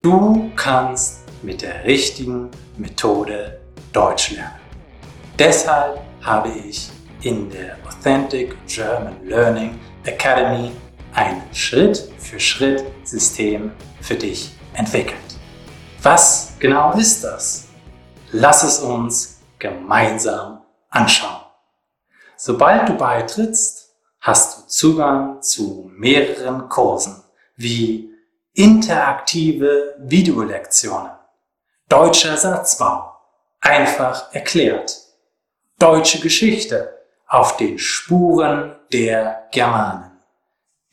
Du kannst mit der richtigen Methode Deutsch lernen. Deshalb habe ich in der Authentic German Learning Academy ein Schritt-für-Schritt-System für dich entwickelt. Was genau ist das? Lass es uns gemeinsam anschauen. Sobald du beitrittst, hast du Zugang zu mehreren Kursen wie interaktive Videolektionen, deutscher Satzbau, einfach erklärt, deutsche Geschichte auf den Spuren der Germanen,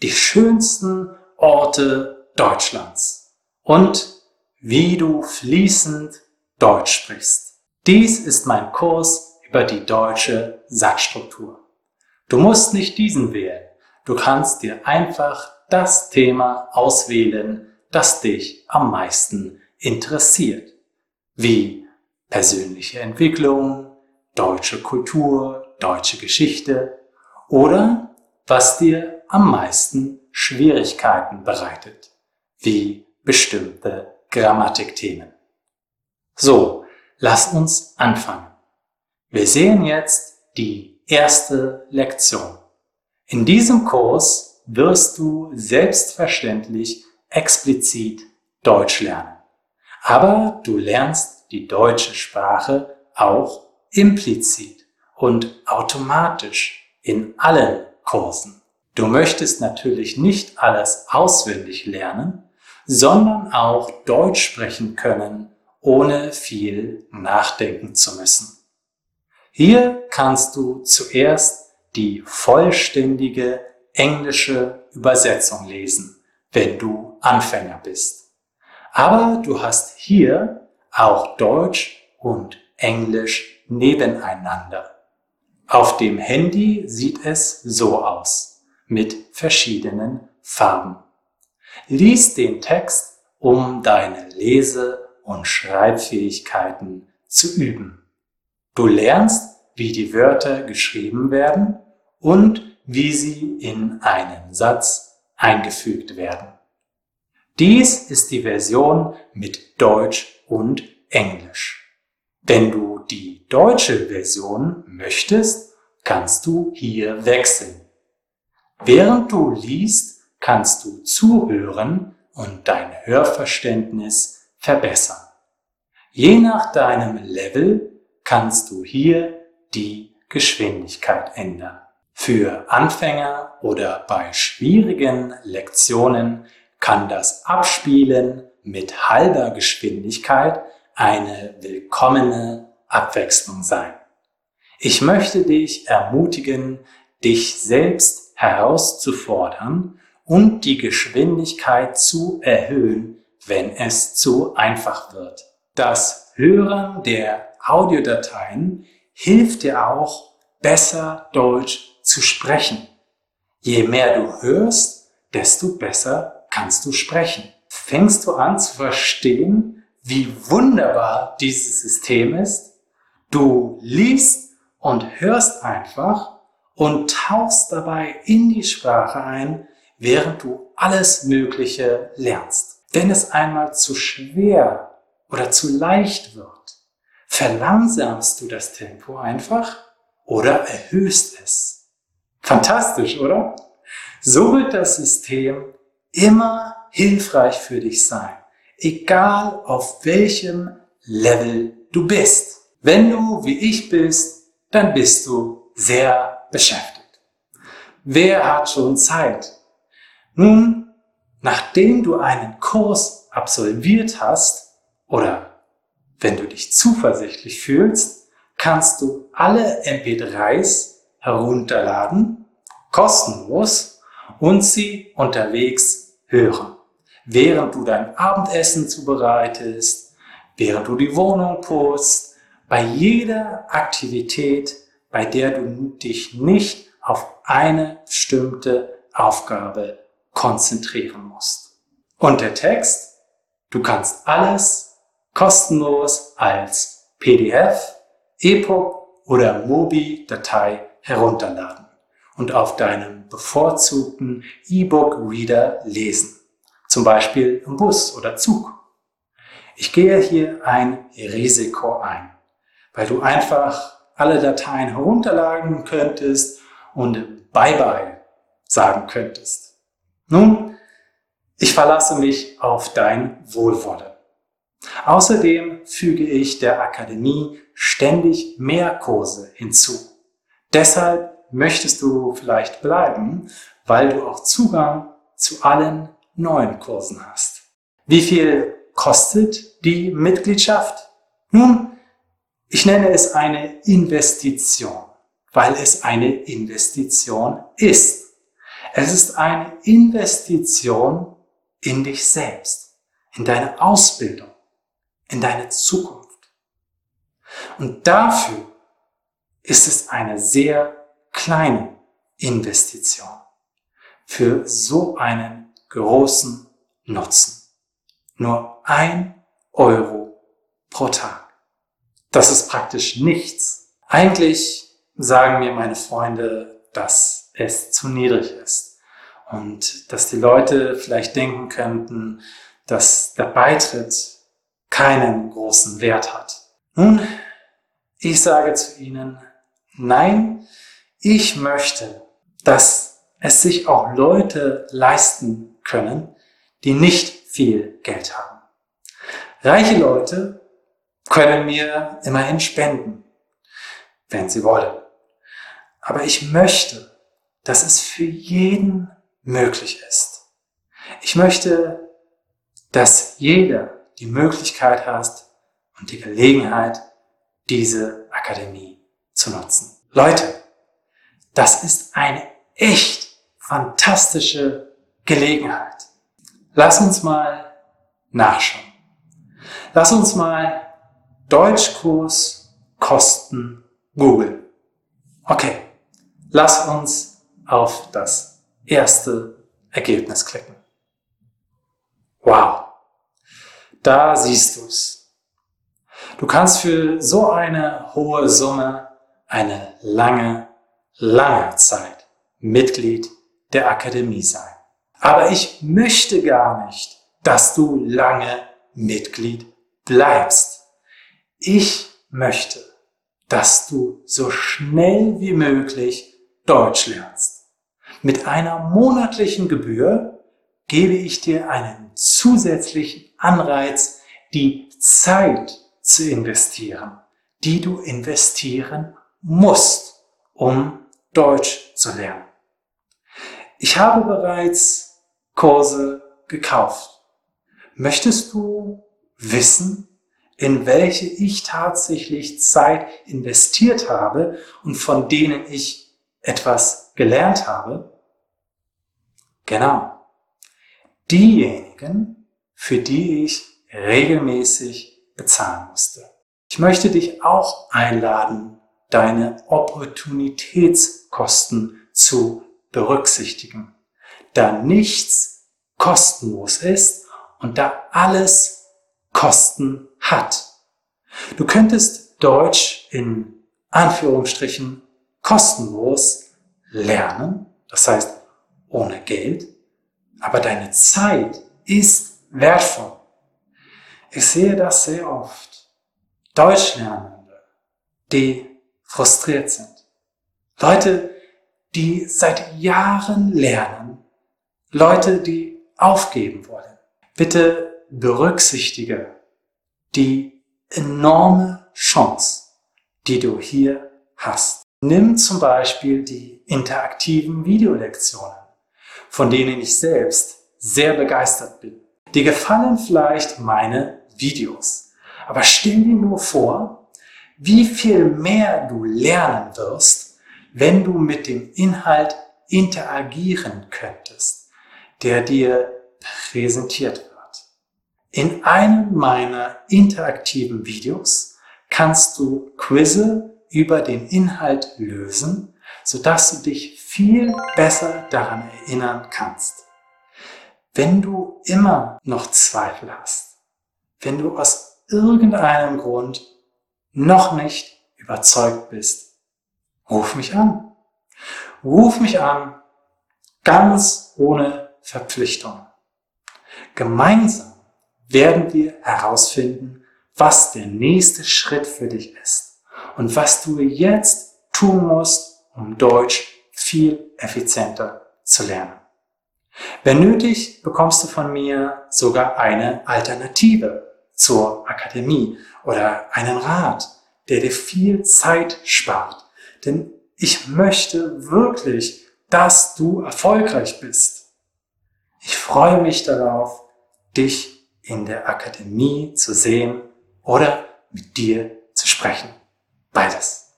die schönsten Orte Deutschlands und wie du fließend Deutsch sprichst. Dies ist mein Kurs über die deutsche Satzstruktur. Du musst nicht diesen wählen. Du kannst dir einfach das Thema auswählen, das dich am meisten interessiert, wie persönliche Entwicklung, deutsche Kultur, deutsche Geschichte oder was dir am meisten Schwierigkeiten bereitet, wie bestimmte Grammatikthemen. So, lass uns anfangen. Wir sehen jetzt die erste Lektion. In diesem Kurs wirst du selbstverständlich explizit Deutsch lernen. Aber du lernst die deutsche Sprache auch implizit und automatisch in allen Kursen. Du möchtest natürlich nicht alles auswendig lernen, sondern auch Deutsch sprechen können, ohne viel nachdenken zu müssen. Hier kannst du zuerst die vollständige englische Übersetzung lesen, wenn du Anfänger bist. Aber du hast hier auch Deutsch und Englisch nebeneinander. Auf dem Handy sieht es so aus, mit verschiedenen Farben. Lies den Text, um deine Lese- und Schreibfähigkeiten zu üben. Du lernst, wie die Wörter geschrieben werden und wie sie in einen Satz eingefügt werden. Dies ist die Version mit Deutsch und Englisch. Wenn du die deutsche Version möchtest, kannst du hier wechseln. Während du liest, kannst du zuhören und dein Hörverständnis verbessern. Je nach deinem Level kannst du hier die Geschwindigkeit ändern. Für Anfänger oder bei schwierigen Lektionen kann das Abspielen mit halber Geschwindigkeit eine willkommene Abwechslung sein. Ich möchte dich ermutigen, dich selbst herauszufordern und die Geschwindigkeit zu erhöhen, wenn es zu einfach wird. Das Hören der Audiodateien hilft dir auch, besser Deutsch zu sprechen. Je mehr du hörst, desto besser kannst du sprechen. Fängst du an zu verstehen, wie wunderbar dieses System ist? Du liest und hörst einfach und tauchst dabei in die Sprache ein, während du alles Mögliche lernst. Wenn es einmal zu schwer oder zu leicht wird, verlangsamst du das Tempo einfach oder erhöhst es. Fantastisch, oder? So wird das System immer hilfreich für dich sein, egal auf welchem Level du bist. Wenn du wie ich bist, dann bist du sehr beschäftigt. Wer hat schon Zeit? Nun, nachdem du einen Kurs absolviert hast oder wenn du dich zuversichtlich fühlst, kannst du alle MP3s herunterladen, kostenlos, und sie unterwegs hören. Während du dein Abendessen zubereitest, während du die Wohnung putzt, bei jeder Aktivität, bei der du dich nicht auf eine bestimmte Aufgabe konzentrieren musst. Und der Text, du kannst alles kostenlos als PDF, EPUB oder MOBI-Datei herunterladen und auf deinem bevorzugten E-Book-Reader lesen, zum Beispiel im Bus oder Zug. Ich gehe hier ein Risiko ein, weil du einfach alle Dateien herunterladen könntest und Bye-bye sagen könntest. Nun, ich verlasse mich auf dein Wohlwollen. Außerdem füge ich der Akademie ständig mehr Kurse hinzu. Deshalb möchtest du vielleicht bleiben, weil du auch Zugang zu allen neuen Kursen hast. Wie viel kostet die Mitgliedschaft? Nun, ich nenne es eine Investition, weil es eine Investition ist. Es ist eine Investition in dich selbst, in deine Ausbildung, in deine Zukunft. Und dafür ist es eine sehr kleine Investition für so einen großen Nutzen. Nur ein Euro pro Tag. Das ist praktisch nichts. Eigentlich sagen mir meine Freunde, dass es zu niedrig ist und dass die Leute vielleicht denken könnten, dass der Beitritt keinen großen Wert hat. Nun, ich sage zu ihnen, nein, ich möchte, dass es sich auch Leute leisten können, die nicht viel Geld haben. Reiche Leute können mir immerhin spenden, wenn sie wollen. Aber ich möchte, dass es für jeden möglich ist. Ich möchte, dass jeder die Möglichkeit hat und die Gelegenheit, diese Akademie zu nutzen. Leute, das ist eine echt fantastische Gelegenheit. Lass uns mal nachschauen. Lass uns mal Deutschkurs Kosten googeln. Okay, lass uns auf das erste Ergebnis klicken. Wow, da siehst du es. Du kannst für so eine hohe Summe eine lange, lange Zeit Mitglied der Akademie sein. Aber ich möchte gar nicht, dass du lange Mitglied bleibst. Ich möchte, dass du so schnell wie möglich Deutsch lernst. Mit einer monatlichen Gebühr gebe ich dir einen zusätzlichen Anreiz, die Zeit zu investieren, die du investieren musst, um Deutsch zu lernen. Ich habe bereits Kurse gekauft. Möchtest du wissen, in welche ich tatsächlich Zeit investiert habe und von denen ich etwas gelernt habe? Genau. Diejenigen, für die ich regelmäßig bezahlen musste. Ich möchte dich auch einladen, deine Opportunitätskosten zu berücksichtigen, da nichts kostenlos ist und da alles Kosten hat. Du könntest Deutsch in Anführungsstrichen kostenlos lernen, das heißt ohne Geld, aber deine Zeit ist wertvoll. Ich sehe das sehr oft. Deutschlernende, die frustriert sind. Leute, die seit Jahren lernen. Leute, die aufgeben wollen. Bitte berücksichtige die enorme Chance, die du hier hast. Nimm zum Beispiel die interaktiven Videolektionen, von denen ich selbst sehr begeistert bin. Dir gefallen vielleicht meine Videos. Aber stell dir nur vor, wie viel mehr du lernen wirst, wenn du mit dem Inhalt interagieren könntest, der dir präsentiert wird. In einem meiner interaktiven Videos kannst du Quizze über den Inhalt lösen, sodass du dich viel besser daran erinnern kannst. Wenn du immer noch Zweifel hast, wenn du aus irgendeinem Grund noch nicht überzeugt bist, ruf mich an. Ruf mich an, ganz ohne Verpflichtung. Gemeinsam werden wir herausfinden, was der nächste Schritt für dich ist und was du jetzt tun musst, um Deutsch viel effizienter zu lernen. Wenn nötig, bekommst du von mir sogar eine Alternative zur Akademie oder einen Rat, der dir viel Zeit spart. Denn ich möchte wirklich, dass du erfolgreich bist. Ich freue mich darauf, dich in der Akademie zu sehen oder mit dir zu sprechen. Beides.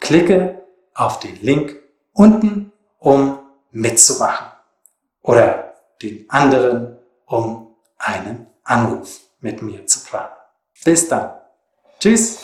Klicke auf den Link unten, um mitzumachen oder den anderen, um einen Anruf mit mir zu planen. Bis dann. Tschüss.